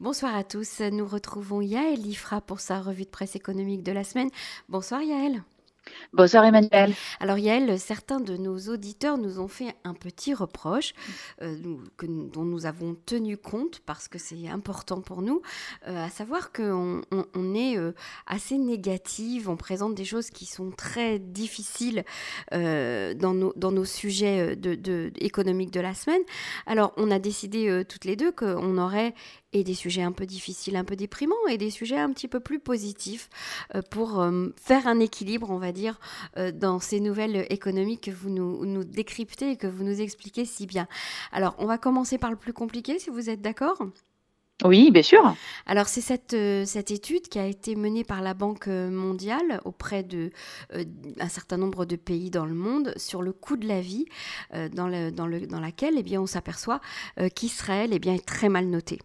Bonsoir à tous. Nous retrouvons Yaël Ifra pour sa revue de presse économique de la semaine. Bonsoir Yaël. Bonsoir Emmanuel. Alors Yael, certains de nos auditeurs nous ont fait un petit reproche euh, dont nous avons tenu compte parce que c'est important pour nous, euh, à savoir qu'on on, est euh, assez négative, on présente des choses qui sont très difficiles dans, nos, dans nos sujets de, économiques de la semaine. Alors on a décidé toutes les deux qu'on aurait et des sujets un peu difficiles, un peu déprimants, et des sujets un petit peu plus positifs euh, pour euh, faire un équilibre, on va dire, euh, dans ces nouvelles économiques que vous nous, nous, décryptez et que vous nous expliquez si bien. Alors, on va commencer par le plus compliqué, si vous êtes d'accord? Oui, bien sûr. Alors c'est cette, cette étude qui a été menée par la Banque mondiale auprès de un certain nombre de pays dans le monde sur le coût de la vie, dans, le, dans, le, dans laquelle eh bien, on s'aperçoit qu'Israël eh bien, est très mal noté.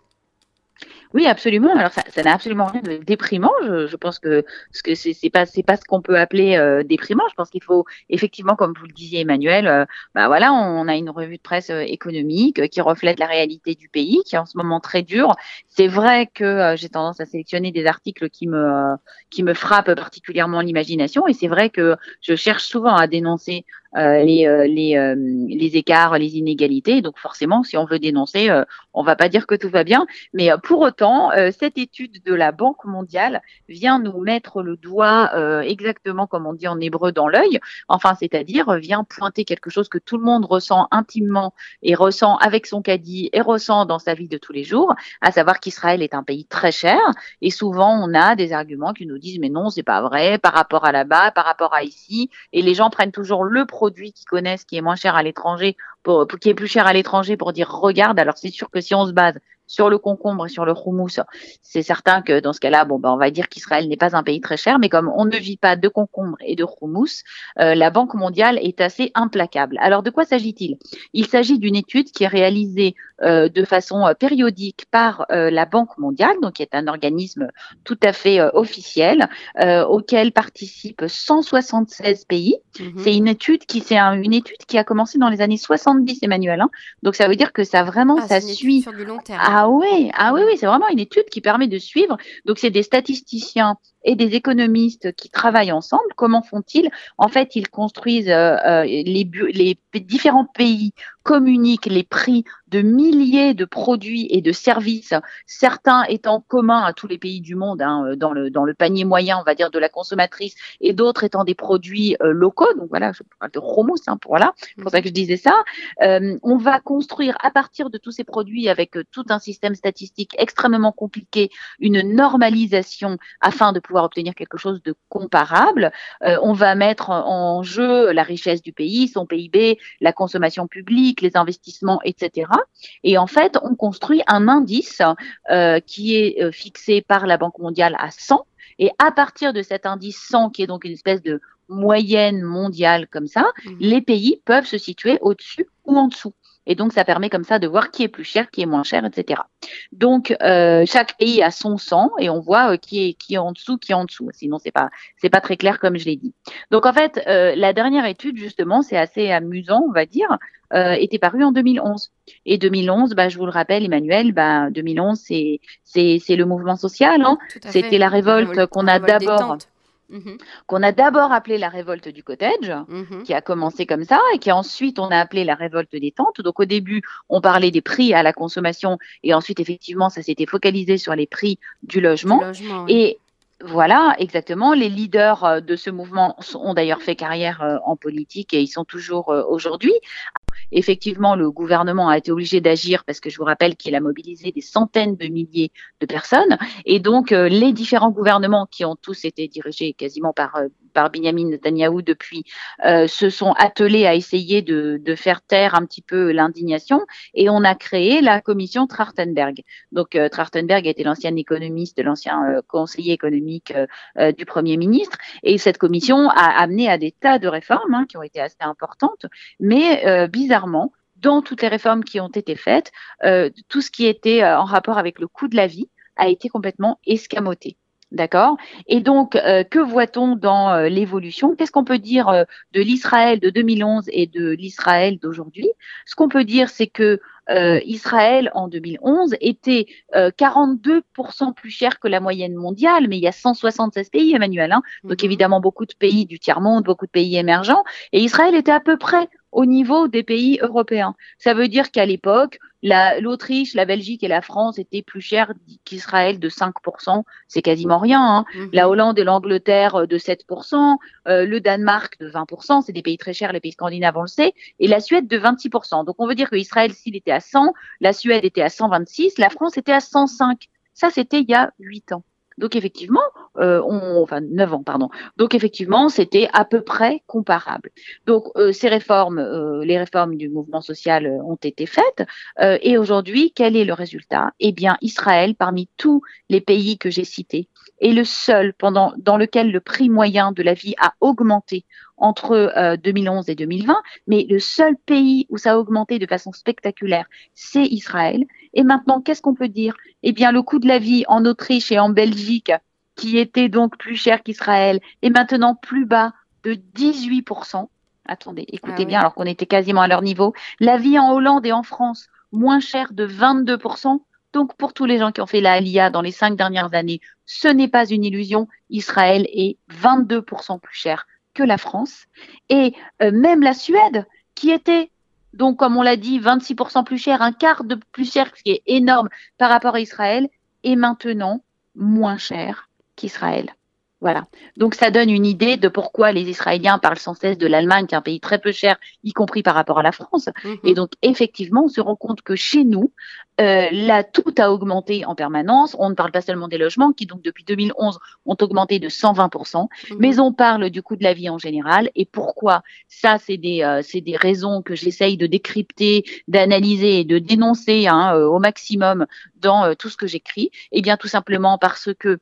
Oui, absolument. Alors ça, n'a absolument rien de déprimant. Je, pense que ce que c'est, pas ce qu'on peut appeler euh, déprimant. Je pense qu'il faut effectivement, comme vous le disiez, Emmanuel, euh, bah voilà, on a une revue de presse euh, économique qui reflète la réalité du pays, qui est en ce moment très dure. C'est vrai que j'ai tendance à sélectionner des articles qui me qui me frappent particulièrement l'imagination, et c'est vrai que je cherche souvent à dénoncer les, les, les écarts, les inégalités. Donc forcément, si on veut dénoncer, on va pas dire que tout va bien, mais pour autant, euh, cette étude de la Banque mondiale vient nous mettre le doigt euh, exactement comme on dit en hébreu dans l'œil, enfin, c'est-à-dire vient pointer quelque chose que tout le monde ressent intimement et ressent avec son caddie et ressent dans sa vie de tous les jours, à savoir qu'Israël est un pays très cher. Et souvent on a des arguments qui nous disent mais non, c'est pas vrai par rapport à là-bas, par rapport à ici. Et les gens prennent toujours le produit qu'ils connaissent qui est moins cher à l'étranger pour qui est plus cher à l'étranger pour dire regarde alors c'est sûr que si on se base sur le concombre et sur le houmous, c'est certain que dans ce cas-là, bon, ben, on va dire qu'Israël n'est pas un pays très cher, mais comme on ne vit pas de concombre et de houmous, euh, la Banque mondiale est assez implacable. Alors, de quoi s'agit-il? Il, s'agit d'une étude qui est réalisée euh, de façon euh, périodique par la Banque mondiale, donc qui est un organisme tout à fait officiel, auquel participent 176 pays. Mhm. C'est une étude qui c'est une étude qui a commencé dans les années 70, Emmanuel. Hein. Donc, ça veut dire que ça vraiment, ah, ça suit. Sur du long terme. Ah oui, ah oui, c'est vraiment une étude qui permet de suivre. Donc, c'est des statisticiens et des économistes qui travaillent ensemble. Comment font-ils? En fait, ils construisent euh, euh, les différents pays communiquent les prix de milliers de produits et de services, certains étant communs à tous les pays du monde, hein, dans, le, dans le panier moyen, on va dire, de la consommatrice, et d'autres étant des produits euh, locaux. Donc voilà, je parle de Romos, hein, pour, voilà, pour ça que je disais ça. Euh, on va construire à partir de tous ces produits, avec tout un système statistique extrêmement compliqué, une normalisation afin de pouvoir obtenir quelque chose de comparable. Euh, on va mettre en jeu la richesse du pays, son PIB, la consommation publique, les investissements, etc. Et en fait, on construit un indice euh, qui est euh, fixé par la Banque mondiale à 100. Et à partir de cet indice 100, qui est donc une espèce de moyenne mondiale comme ça, mmh. les pays peuvent se situer au-dessus ou en dessous. Et donc, ça permet comme ça de voir qui est plus cher, qui est moins cher, etc. Donc, euh, chaque pays a son sang et on voit euh, qui est qui est en dessous, qui est en dessous. Sinon, c'est pas c'est pas très clair comme je l'ai dit. Donc, en fait, euh, la dernière étude justement, c'est assez amusant, on va dire, euh, était parue en 2011. Et 2011, bah, je vous le rappelle, Emmanuel, bah, 2011, c'est c'est c'est le mouvement social. Hein. C'était la révolte qu'on a d'abord Mhm. qu'on a d'abord appelé la révolte du cottage, mhm. qui a commencé comme ça, et qui ensuite on a appelé la révolte des tentes. Donc au début, on parlait des prix à la consommation, et ensuite effectivement, ça s'était focalisé sur les prix du logement. Et voilà, exactement. Les leaders euh, de ce mouvement ont d'ailleurs fait carrière euh, en politique et ils sont toujours euh, aujourd'hui. Effectivement, le gouvernement a été obligé d'agir parce que je vous rappelle qu'il a mobilisé des centaines de milliers de personnes. Et donc, les différents gouvernements qui ont tous été dirigés quasiment par par Benjamin Netanyahu depuis, euh, se sont attelés à essayer de, de, faire taire un petit peu l'indignation et on a créé la commission Trachtenberg. Donc euh, Trachtenberg était l'ancien économiste, l'ancien euh, conseiller économique euh, du Premier ministre et cette commission a amené à des tas de réformes hein, qui ont été assez importantes, mais bizarrement, dans toutes les réformes qui ont été faites, tout ce qui était en rapport avec le coût de la vie a été complètement escamoté. D'accord? Et donc, euh, que voit-on dans euh, l'évolution? Qu'est-ce qu'on peut dire euh, de l'Israël de 2011 et de l'Israël d'aujourd'hui? Ce qu'on peut dire, c'est que Israël en 2011 était 42% plus cher que la moyenne mondiale, mais il y a 176 pays, Emmanuel, hein, donc mhm. évidemment beaucoup de pays du tiers-monde, beaucoup de pays émergents, et Israël était à peu près au niveau des pays européens. Ça veut dire qu'à l'époque, l'Autriche, la, Belgique et la France étaient plus chères qu'Israël de 5%. C'est quasiment rien. Hein. Mhm. La Hollande et l'Angleterre de 7%, euh, le Danemark de 20%, c'est des pays très chers, les pays scandinaves, on le sait, et la Suède de 26%. Donc on veut dire que Israël, s'il était à 100, la Suède était à 126, la France était à 105. Ça, c'était il y a 8 ans. Donc effectivement, euh, on, enfin 9 ans, pardon. Donc effectivement, c'était à peu près comparable. Donc euh, ces réformes, euh, les réformes du mouvement social ont été faites. et aujourd'hui, quel est le résultat? Eh bien, Israël, parmi tous les pays que j'ai cités, est le seul pendant dans lequel le prix moyen de la vie a augmenté entre 2011 et 2020, mais le seul pays où ça a augmenté de façon spectaculaire, c'est Israël. Et maintenant, qu'est-ce qu'on peut dire? Eh bien, le coût de la vie en Autriche et en Belgique, qui était donc plus cher qu'Israël, est maintenant plus bas de 18%. Attendez, écoutez ah bien, alors qu'on était quasiment à leur niveau. La vie en Hollande et en France, moins chère de 22%. Donc, pour tous les gens qui ont fait la Alia dans les cinq dernières années, ce n'est pas une illusion. Israël est 22% plus cher que la France. Et euh, même la Suède, qui était donc, comme on l'a dit, 26% plus cher, un quart de plus cher, ce qui est énorme par rapport à Israël, est maintenant moins cher qu'Israël. Voilà. Donc ça donne une idée de pourquoi les Israéliens parlent sans cesse de l'Allemagne, qui est un pays très peu cher, y compris par rapport à la France. Mhm. Et donc effectivement, on se rend compte que chez nous, euh, là, tout a augmenté en permanence. On ne parle pas seulement des logements, qui donc depuis 2011 ont augmenté de 120%, mhm. mais on parle du coût de la vie en général. Et pourquoi? Ça, c'est des, euh, c'est des raisons que j'essaye de décrypter, d'analyser et de dénoncer hein, euh, au maximum dans euh, tout ce que j'écris. Eh bien, tout simplement parce que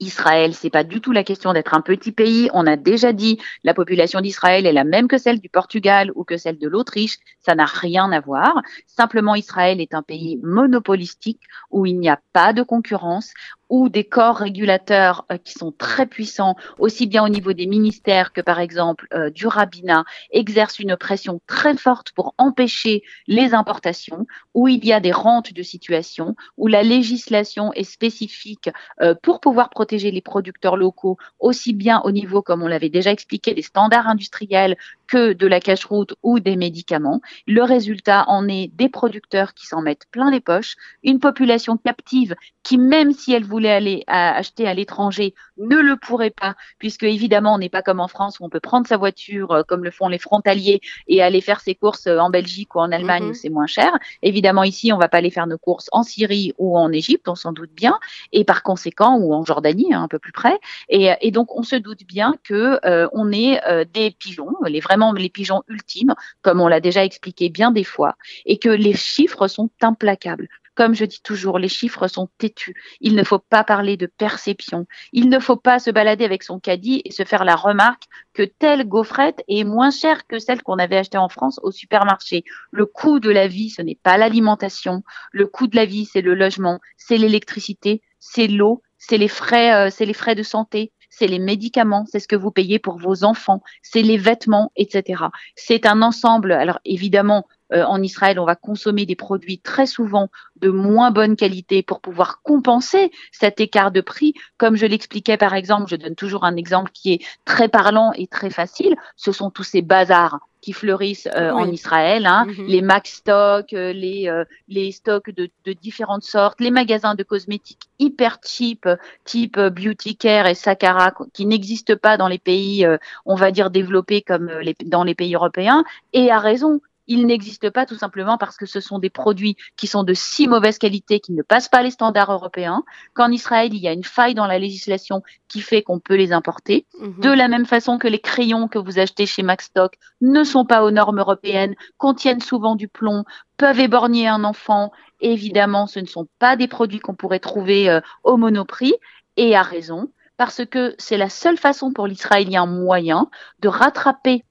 Israël, c'est pas du tout la question d'être un petit pays. On a déjà dit la population d'Israël est la même que celle du Portugal ou que celle de l'Autriche. Ça n'a rien à voir. Simplement, Israël est un pays monopolistique où il n'y a pas de concurrence, ou des corps régulateurs euh, qui sont très puissants, aussi bien au niveau des ministères que par exemple euh, du rabbinat, exercent une pression très forte pour empêcher les importations, où il y a des rentes de situation, où la législation est spécifique euh, pour pouvoir protéger les producteurs locaux, aussi bien au niveau, comme on l'avait déjà expliqué, des standards industriels que de la cache-route ou des médicaments. Le résultat en est des producteurs qui s'en mettent plein les poches, une population captive qui, même si elle voulait aller acheter à l'étranger, ne le pourrait pas, puisque évidemment, on n'est pas comme en France où on peut prendre sa voiture, euh, comme le font les frontaliers, et aller faire ses courses euh, en Belgique ou en Allemagne où mhm. c'est moins cher. Évidemment, ici, on va pas aller faire nos courses en Syrie ou en Égypte, on s'en doute bien, et par conséquent, ou en Jordanie, hein, un peu plus près. Et, et, donc, on se doute bien que euh, on est des pigeons, les vraiment les pigeons ultimes, comme on l'a déjà expliqué bien des fois, et que les chiffres sont implacables. Comme je dis toujours, les chiffres sont têtus. Il ne faut pas parler de perception. Il ne faut pas se balader avec son caddie et se faire la remarque que telle gaufrette est moins chère que celle qu'on avait achetée en France au supermarché. Le coût de la vie, ce n'est pas l'alimentation. Le coût de la vie, c'est le logement, c'est l'électricité, c'est l'eau, c'est les frais, euh, c'est les frais de santé, c'est les médicaments, c'est ce que vous payez pour vos enfants, c'est les vêtements, etc. C'est un ensemble. Alors évidemment, euh, en Israël, on va consommer des produits très souvent de moins bonne qualité pour pouvoir compenser cet écart de prix. Comme je l'expliquais par exemple, je donne toujours un exemple qui est très parlant et très facile, ce sont tous ces bazars qui fleurissent euh, en Israël, hein. mm-hmm. les max stock, euh, les, stocks de, de, différentes sortes, les magasins de cosmétiques hyper cheap, type Beauty Care et Sakara, qui n'existent pas dans les pays, on va dire, développés comme les, dans les pays européens, et à raison il n'existe pas tout simplement parce que ce sont des produits qui sont de si mauvaise qualité qu'ils ne passent pas les standards européens, qu'en Israël, il y a une faille dans la législation qui fait qu'on peut les importer. Mhm. De la même façon que les crayons que vous achetez chez Maxstock ne sont pas aux normes européennes, contiennent souvent du plomb, peuvent éborgner un enfant. Évidemment, ce ne sont pas des produits qu'on pourrait trouver euh, au monoprix et à raison parce que c'est la seule façon pour l'Israélien moyen de rattraper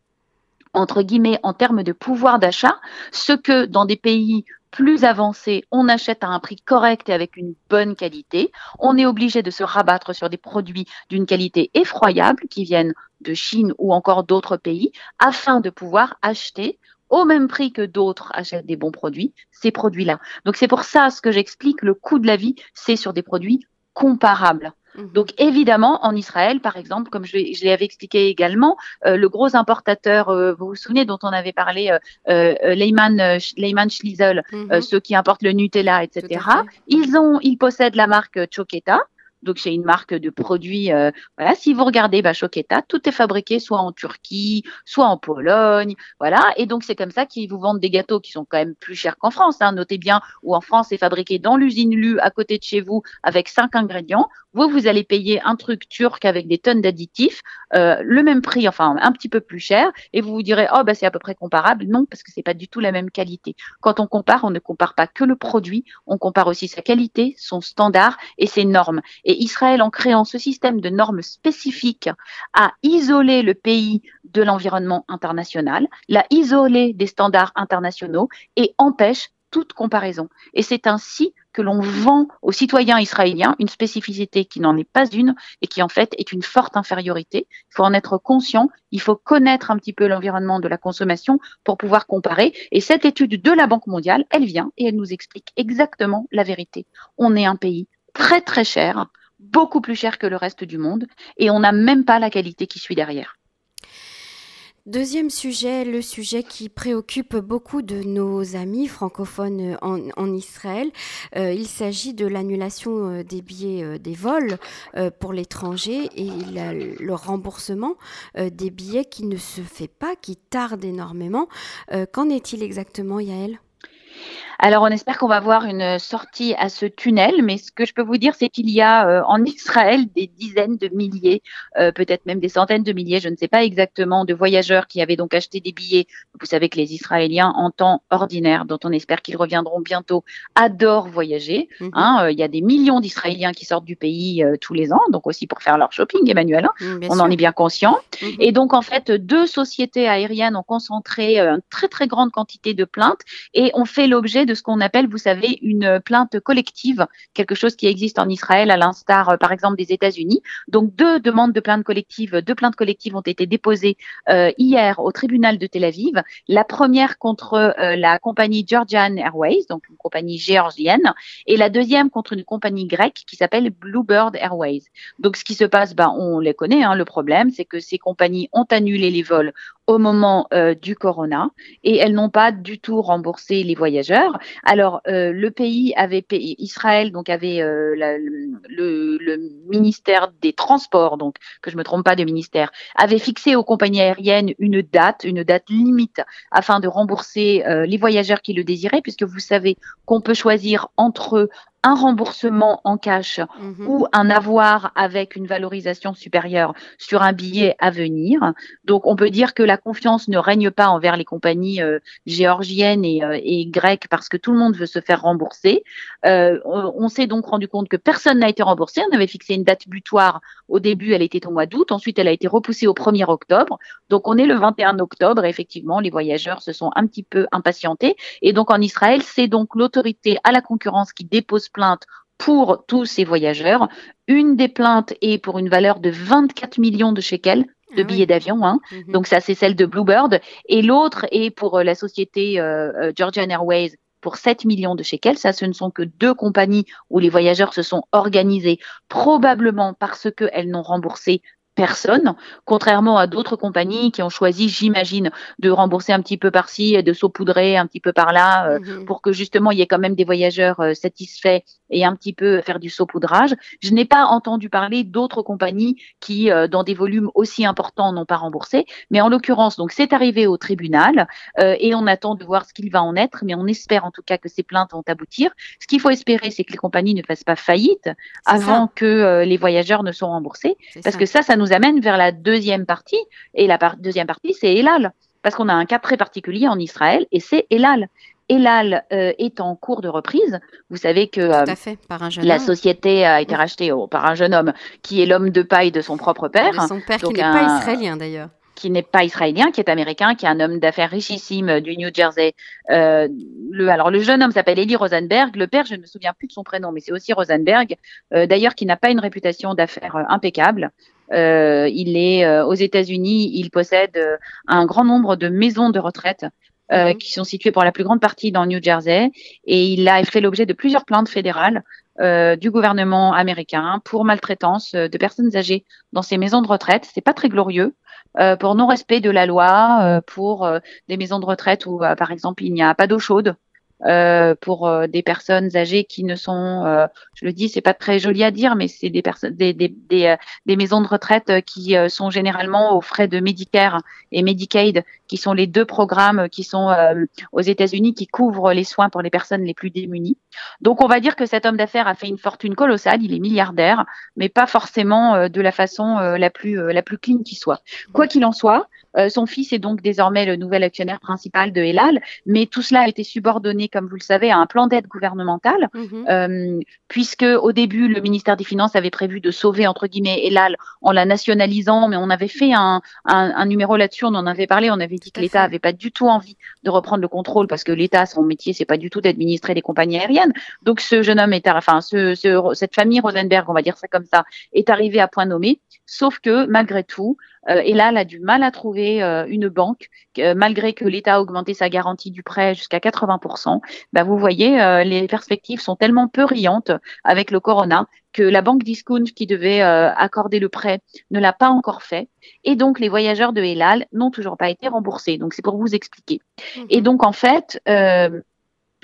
entre guillemets, en termes de pouvoir d'achat, ce que dans des pays plus avancés, on achète à un prix correct et avec une bonne qualité. On est obligé de se rabattre sur des produits d'une qualité effroyable qui viennent de Chine ou encore d'autres pays afin de pouvoir acheter au même prix que d'autres achètent des bons produits, ces produits-là. Donc c'est pour ça ce que j'explique, le coût de la vie, c'est sur des produits comparables. Mhm. Donc évidemment, en Israël, par exemple, comme je, je l'avais expliqué également, euh, le gros importateur, euh, vous vous souvenez, dont on avait parlé, euh, euh Lehman, Lehman Schliessel, mhm. ceux qui importent le Nutella, etc. Ils ont, ils possèdent la marque Choketa. Donc c'est une marque de produits. Euh, voilà, si vous regardez Choqueta, tout est fabriqué soit en Turquie, soit en Pologne, voilà. Et donc c'est comme ça qu'ils vous vendent des gâteaux qui sont quand même plus chers qu'en France. Hein. Notez bien, où en France c'est fabriqué dans l'usine Lu à côté de chez vous avec cinq ingrédients. Vous vous allez payer un truc turc avec des tonnes d'additifs, euh, le même prix, enfin un petit peu plus cher, et vous vous direz oh bah c'est à peu près comparable. Non, parce que c'est pas du tout la même qualité. Quand on compare, on ne compare pas que le produit, on compare aussi sa qualité, son standard et ses normes. Israël, en créant ce système de normes spécifiques, a isolé le pays de l'environnement international, l'a isolé des standards internationaux et empêche toute comparaison. Et c'est ainsi que l'on vend aux citoyens israéliens une spécificité qui n'en est pas une et qui en fait est une forte infériorité. Il faut en être conscient, il faut connaître un petit peu l'environnement de la consommation pour pouvoir comparer. Et cette étude de la Banque mondiale, elle vient et elle nous explique exactement la vérité. On est un pays très très cher beaucoup plus cher que le reste du monde et on n'a même pas la qualité qui suit derrière. Deuxième sujet, le sujet qui préoccupe beaucoup de nos amis francophones en, Israël. Euh, il s'agit de l'annulation euh, des billets euh, des vols pour l'étranger et le remboursement des billets qui ne se fait pas, qui tarde énormément. Qu'en est-il exactement, Yael alors, on espère qu'on va voir une sortie à ce tunnel, mais ce que je peux vous dire, c'est qu'il y a euh, en Israël des dizaines de milliers, euh, peut-être même des centaines de milliers, je ne sais pas exactement, de voyageurs qui avaient donc acheté des billets. Vous savez que les Israéliens, en temps ordinaire, dont on espère qu'ils reviendront bientôt, adorent voyager. Mhm. Hein. Euh, il y a des millions d'Israéliens qui sortent du pays tous les ans, donc aussi pour faire leur shopping, Emmanuel. Hein. Mm, on en est bien conscient. Mhm. Et donc, en fait, deux sociétés aériennes ont concentré une très, très grande quantité de plaintes et ont fait l'objet de de ce qu'on appelle, vous savez, une plainte collective, quelque chose qui existe en Israël à l'instar, euh, par exemple, des États-Unis. Donc, deux demandes de plainte collective, deux plaintes collectives ont été déposées euh, hier au tribunal de Tel Aviv. La première contre euh, la compagnie Georgian Airways, donc une compagnie géorgienne, et la deuxième contre une compagnie grecque qui s'appelle Bluebird Airways. Donc, ce qui se passe, ben, on les connaît. Hein, le problème, c'est que ces compagnies ont annulé les vols au moment euh, du corona et elles n'ont pas du tout remboursé les voyageurs. Alors euh, le pays avait payé, Israël donc avait euh, le, le, ministère des Transports donc que je me trompe pas de ministère avait fixé aux compagnies aériennes une date, une date limite afin de rembourser les voyageurs qui le désiraient puisque vous savez qu'on peut choisir entre un remboursement en cash mhm. ou un avoir avec une valorisation supérieure sur un billet à venir. Donc on peut dire que la confiance ne règne pas envers les compagnies euh, géorgiennes et, euh, et, grecques parce que tout le monde veut se faire rembourser. Euh, on, s'est donc rendu compte que personne n'a été remboursé. On avait fixé une date butoir. Au début, elle était au mois d'août. Ensuite, elle a été repoussée au 1er octobre. Donc on est le 21 octobre. Et effectivement, les voyageurs se sont un petit peu impatientés. Et donc en Israël, c'est donc l'autorité à la concurrence qui dépose plainte pour tous ces voyageurs. Une des plaintes est pour une valeur de 24 millions de shekels de ah billets d'avion. Hein. Mhm. Donc ça, c'est celle de Bluebird. Et l'autre est pour euh, la société euh, euh, Georgian Airways pour 7 millions de shekels. Ça, ce ne sont que deux compagnies où les voyageurs se sont organisés, probablement parce qu'elles n'ont remboursé personne, contrairement à d'autres compagnies qui ont choisi, j'imagine, de rembourser un petit peu par-ci et de saupoudrer un petit peu par-là euh, mhm. pour que justement il y ait quand même des voyageurs euh, satisfaits et un petit peu faire du saupoudrage. Je n'ai pas entendu parler d'autres compagnies qui, euh, dans des volumes aussi importants, n'ont pas remboursé. Mais en l'occurrence, donc c'est arrivé au tribunal et on attend de voir ce qu'il va en être. Mais on espère en tout cas que ces plaintes vont aboutir. Ce qu'il faut espérer, c'est que les compagnies ne fassent pas faillite avant que les voyageurs ne soient remboursés, parce que ça, ça nous amène vers la deuxième partie. Et la deuxième partie, c'est Elal. Parce qu'on a un cas très particulier en Israël et c'est Elal. Elal euh, est en cours de reprise. Vous savez que euh, la société a été rachetée par un jeune homme qui est l'homme de paille de son propre père. De son père qui n'est pas israélien d'ailleurs qui n'est pas israélien, qui est américain, qui est un homme d'affaires richissime du New Jersey. Euh, le, alors le jeune homme s'appelle Eli Rosenberg. Le père, je ne me souviens plus de son prénom, mais c'est aussi Rosenberg. D'ailleurs, qui n'a pas une réputation d'affaires impeccable. Euh, il est euh, aux États-Unis, il possède euh, un grand nombre de maisons de retraite mhm. qui sont situés pour la plus grande partie dans New Jersey. Et il a fait l'objet de plusieurs plaintes fédérales du gouvernement américain pour maltraitance de personnes âgées dans ces maisons de retraite. C'est pas très glorieux. pour non-respect de la loi, pour des maisons de retraite où, par exemple, il n'y a pas d'eau chaude, euh, pour euh, des personnes âgées qui ne sont, euh, je le dis, c'est pas très joli à dire, mais c'est des personnes, des, des, des, des, maisons de retraite qui sont généralement aux frais de Medicare et Medicaid, qui sont les deux programmes qui sont aux États-Unis qui couvrent les soins pour les personnes les plus démunies. Donc, on va dire que cet homme d'affaires a fait une fortune colossale. Il est milliardaire, mais pas forcément de la façon la plus la plus clean qui soit. Quoi qu'il en soit, euh, son fils est donc désormais le nouvel actionnaire principal de Elal, mais tout cela a été subordonné, comme vous le savez, à un plan d'aide gouvernemental, mhm. euh, puisque au début, le ministère des Finances avait prévu de sauver, entre guillemets, Elal en la nationalisant, mais on avait fait un, numéro là-dessus, on en avait parlé, on avait dit que l'État avait pas du tout envie de reprendre le contrôle, parce que l'État, son métier, c'est pas du tout d'administrer les compagnies aériennes. Donc ce jeune homme est, enfin, ce, cette famille Rosenberg, on va dire ça comme ça, est arrivée à point nommé, sauf que malgré tout, euh, elle a du mal à trouver euh, une banque, malgré que l'État a augmenté sa garantie du prêt jusqu'à 80%. Bah, vous voyez, euh, les perspectives sont tellement peu riantes avec le corona que la banque discount qui devait accorder le prêt ne l'a pas encore fait. Et donc, les voyageurs de Elal n'ont toujours pas été remboursés. Donc, c'est pour vous expliquer. Et mhm. donc, en fait,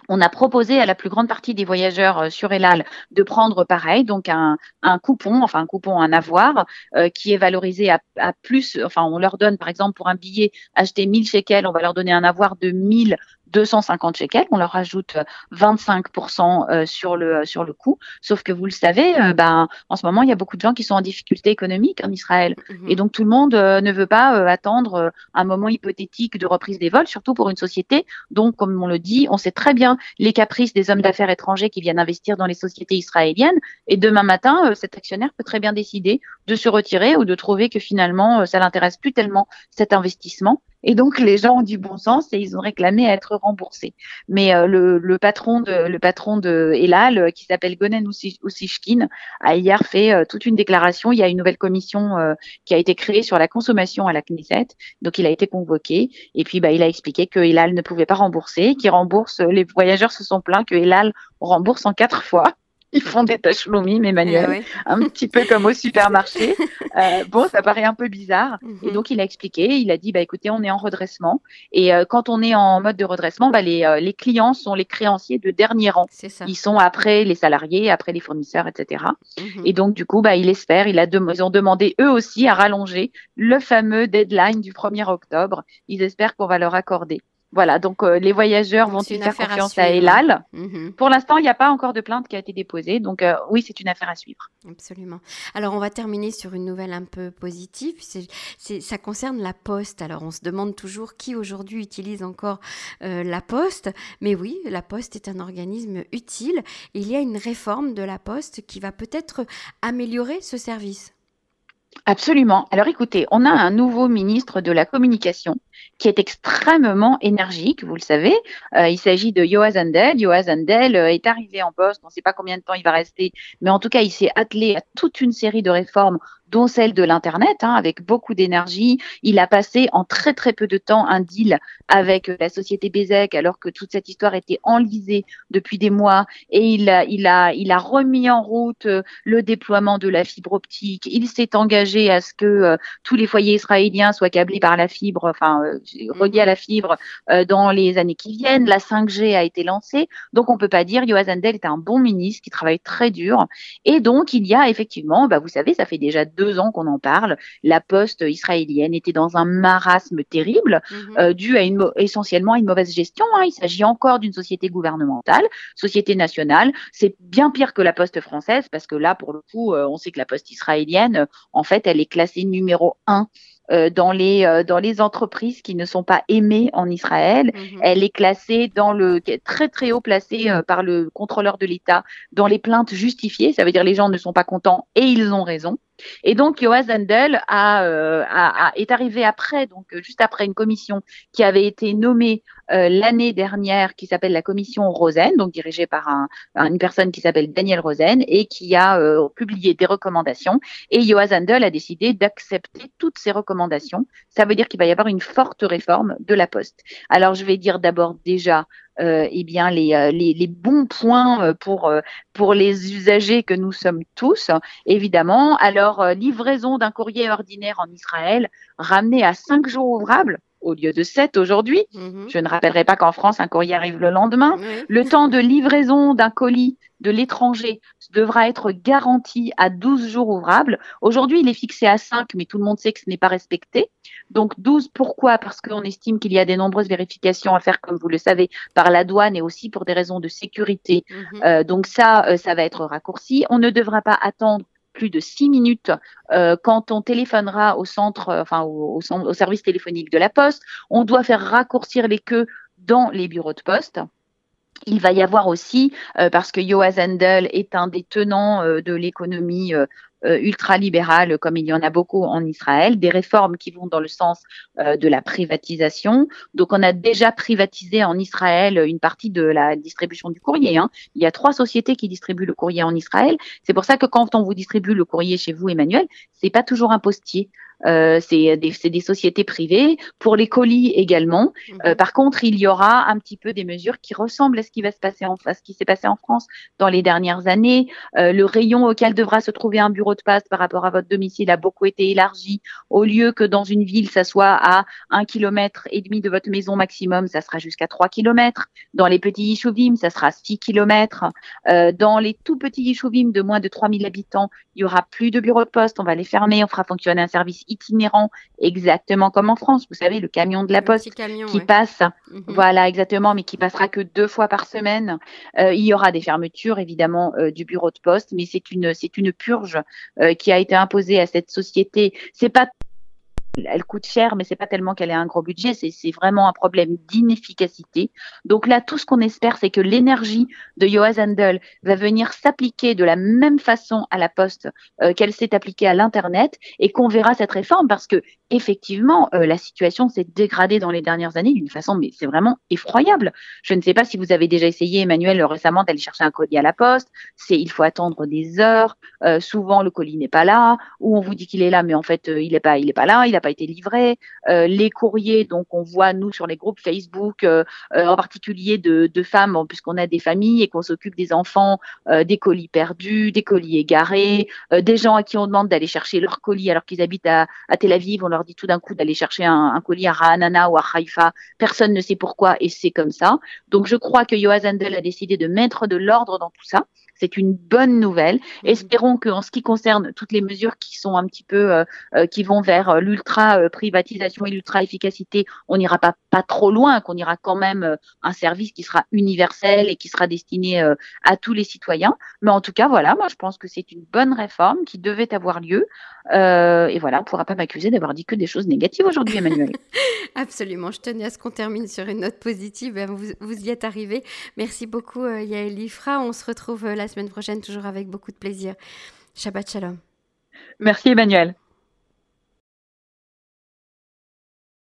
on a proposé à la plus grande partie des voyageurs euh, sur Elal de prendre pareil, donc un, coupon, enfin un coupon, un avoir, euh, qui est valorisé à, plus, enfin on leur donne par exemple pour un billet acheté 1000 shekels, on va leur donner un avoir de 1000 250 shekels, on leur rajoute 25% euh, sur le sur le coût. Sauf que vous le savez, euh, ben en ce moment il y a beaucoup de gens qui sont en difficulté économique en Israël, mhm. et donc tout le monde euh, ne veut pas attendre un moment hypothétique de reprise des vols, surtout pour une société dont, comme on le dit, on sait très bien les caprices des hommes d'affaires étrangers qui viennent investir dans les sociétés israéliennes. Et demain matin, cet actionnaire peut très bien décider de se retirer ou de trouver que finalement ça l'intéresse plus tellement cet investissement et donc les gens ont du bon sens et ils ont réclamé à être remboursés. Mais euh, le, patron de le Elal, euh, qui s'appelle Gonen Oussishkin, a hier fait euh, toute une déclaration. Il y a une nouvelle commission qui a été créée sur la consommation à la Knesset. Donc il a été convoqué et puis bah, il a expliqué que Elal ne pouvait pas rembourser, qu'il rembourse. Les voyageurs se sont plaints que Elal rembourse en quatre fois ils font des tâches mais Emmanuel, eh un petit peu comme au supermarché. Euh, bon, ça paraît un peu bizarre. Et mhm. donc, il a expliqué, il a dit, bah, écoutez, on est en redressement. Et euh, quand on est en mode de redressement, bah, les, euh, les clients sont les créanciers de dernier rang. Ça. Ils sont après les salariés, après les fournisseurs, etc. Mhm. Et donc, du coup, bah, il espère, il a ils ont demandé eux aussi à rallonger le fameux deadline du 1er octobre. Ils espèrent qu'on va leur accorder. Voilà, donc euh, les voyageurs vont-ils faire confiance à, Elal mhm. Pour l'instant, il n'y a pas encore de plainte qui a été déposée, donc euh, oui, c'est une affaire à suivre. Absolument. Alors, on va terminer sur une nouvelle un peu positive. Ça concerne la Poste. Alors, on se demande toujours qui aujourd'hui utilise encore euh, la Poste, mais oui, la Poste est un organisme utile. il y a une réforme de la Poste qui va peut-être améliorer ce service. Absolument. Alors écoutez, on a un nouveau ministre de la communication qui est extrêmement énergique, vous le savez. Euh, il s'agit de Yoaz Andel. Yoaz Andel euh, est arrivé en poste, on ne sait pas combien de temps il va rester, mais en tout cas, il s'est attelé à toute une série de réformes dont celle de l'Internet, hein, avec beaucoup d'énergie. Il a passé en très très peu de temps un deal avec la société Bezek, alors que toute cette histoire était enlisée depuis des mois, et il a, remis en route euh, le déploiement de la fibre optique. Il s'est engagé à ce que tous les foyers israéliens soient câblés par la fibre, enfin reliés à la fibre dans les années qui viennent. La 5G a été lancée, donc on peut pas dire Yoaz Andel est un bon ministre qui travaille très dur, et donc il y a effectivement, bah, vous savez, ça fait déjà deux ans qu'on en parle. La poste israélienne était dans un marasme terrible, mhm. euh, dû à une, essentiellement à une mauvaise gestion. Hein. Il s'agit encore d'une société gouvernementale, société nationale. C'est bien pire que la poste française, parce que là, pour le coup, euh, on sait que la poste israélienne, en fait, elle est classée numéro un euh, dans les euh, dans les entreprises qui ne sont pas aimées en Israël. Mhm. Elle est classée dans le très très haut placée euh, par le contrôleur de l'État dans les plaintes justifiées. Ça veut dire les gens ne sont pas contents et ils ont raison. Et donc Yoaz Handel a, a, est arrivé après, donc juste après une commission qui avait été nommée l'année dernière qui s'appelle la commission Rosen, donc dirigée par un, une personne qui s'appelle Daniel Rosen et qui a publié des recommandations. Et Joas Handel a décidé d'accepter toutes ces recommandations. Ça veut dire qu'il va y avoir une forte réforme de la Poste. Alors je vais dire d'abord déjà euh, eh bien les, euh, les, les, bons points euh, pour, euh, pour les usagers que nous sommes tous, évidemment. Alors, livraison d'un courrier ordinaire en Israël ramené à cinq jours ouvrables au lieu de 7 aujourd'hui. Mhm. Je ne rappellerai pas qu'en France, un courrier arrive le lendemain. Le temps de livraison d'un colis de l'étranger devra être garanti à 12 jours ouvrables. Aujourd'hui, il est fixé à 5, mais tout le monde sait que ce n'est pas respecté. Donc 12, pourquoi? Parce qu'on estime qu'il y a des nombreuses vérifications à faire, comme vous le savez, par la douane et aussi pour des raisons de sécurité. Mhm. Euh, donc ça, euh, ça va être raccourci. On ne devra pas attendre plus de six minutes euh, quand on téléphonera au centre, euh, enfin au, au, service téléphonique de la Poste. On doit faire raccourcir les queues dans les bureaux de poste. Il va y avoir aussi, euh, parce que Joas Handel est un des tenants de l'économie ultralibérales, comme il y en a beaucoup en Israël, des réformes qui vont dans le sens euh, de la privatisation. Donc, on a déjà privatisé en Israël une partie de la distribution du courrier. Hein. Il y a trois sociétés qui distribuent le courrier en Israël. C'est pour ça que quand on vous distribue le courrier chez vous, Emmanuel, c'est pas toujours un postier. Euh, c'est des, des, sociétés privées. Pour les colis également. Mhm. Euh, par contre, il y aura un petit peu des mesures qui ressemblent à ce qui va se passer en, à ce qui s'est passé en France dans les dernières années. Euh, le rayon auquel devra se trouver un bureau de poste par rapport à votre domicile a beaucoup été élargi. Au lieu que dans une ville, ça soit à un kilomètre et demi de votre maison maximum, ça sera jusqu'à 3 kilomètres. Dans les petits Yishuvim, ça sera 6 kilomètres. Euh, dans les tout petits Yishuvim de moins de 3000 habitants, il y aura plus de bureaux de poste. On va les fermer. On fera fonctionner un service itinérant, exactement comme en France. Vous savez, le camion de la poste qui passe, mhm. voilà, exactement, mais qui passera que deux fois par semaine. Euh, il y aura des fermetures, évidemment, euh, du bureau de poste, mais c'est une, c'est une purge euh, qui a été imposée à cette société. C'est pas elle coûte cher, mais c'est pas tellement qu'elle ait un gros budget, c'est vraiment un problème d'inefficacité. Donc là, tout ce qu'on espère, c'est que l'énergie de Joas Handel va venir s'appliquer de la même façon à la Poste euh, qu'elle s'est appliquée à l'Internet et qu'on verra cette réforme parce que effectivement, euh, la situation s'est dégradée dans les dernières années d'une façon, mais c'est vraiment effroyable. Je ne sais pas si vous avez déjà essayé, Emmanuel, récemment d'aller chercher un colis à la Poste. C'est il faut attendre des heures. Euh, souvent, le colis n'est pas là, ou on vous dit qu'il est là, mais en fait, il n'est pas, là, il n'a pas été livré. Euh, les courriers, donc on voit nous sur les groupes Facebook, euh, euh, en particulier de, femmes, puisqu'on a des familles et qu'on s'occupe des enfants, des colis perdus, des colis égarés, des gens à qui on demande d'aller chercher leur colis alors qu'ils habitent à, Tel Aviv, leur dit tout d'un coup d'aller chercher un, un, colis à Ra'anana ou à Haïfa. Personne ne sait pourquoi et c'est comme ça. Donc je crois que Yoaz Handel a décidé de mettre de l'ordre dans tout ça. C'est une bonne nouvelle. Mhm. Espérons qu'en ce qui concerne toutes les mesures qui sont un petit peu, euh, euh, qui vont vers euh, l'ultra privatisation et l'ultra efficacité, on n'ira pas pas trop loin, qu'on ira quand même un service qui sera universel et qui sera destiné à tous les citoyens. Mais en tout cas, voilà, moi je pense que c'est une bonne réforme qui devait avoir lieu. et voilà, on ne pourra pas m'accuser d'avoir dit que des choses négatives aujourd'hui, Emmanuel. Absolument. Je tenais à ce qu'on termine sur une note positive. Vous, vous y êtes arrivé. Merci beaucoup, Yael Ifra. On se retrouve la semaine prochaine, toujours avec beaucoup de plaisir. Shabbat Shalom. Merci Emmanuel.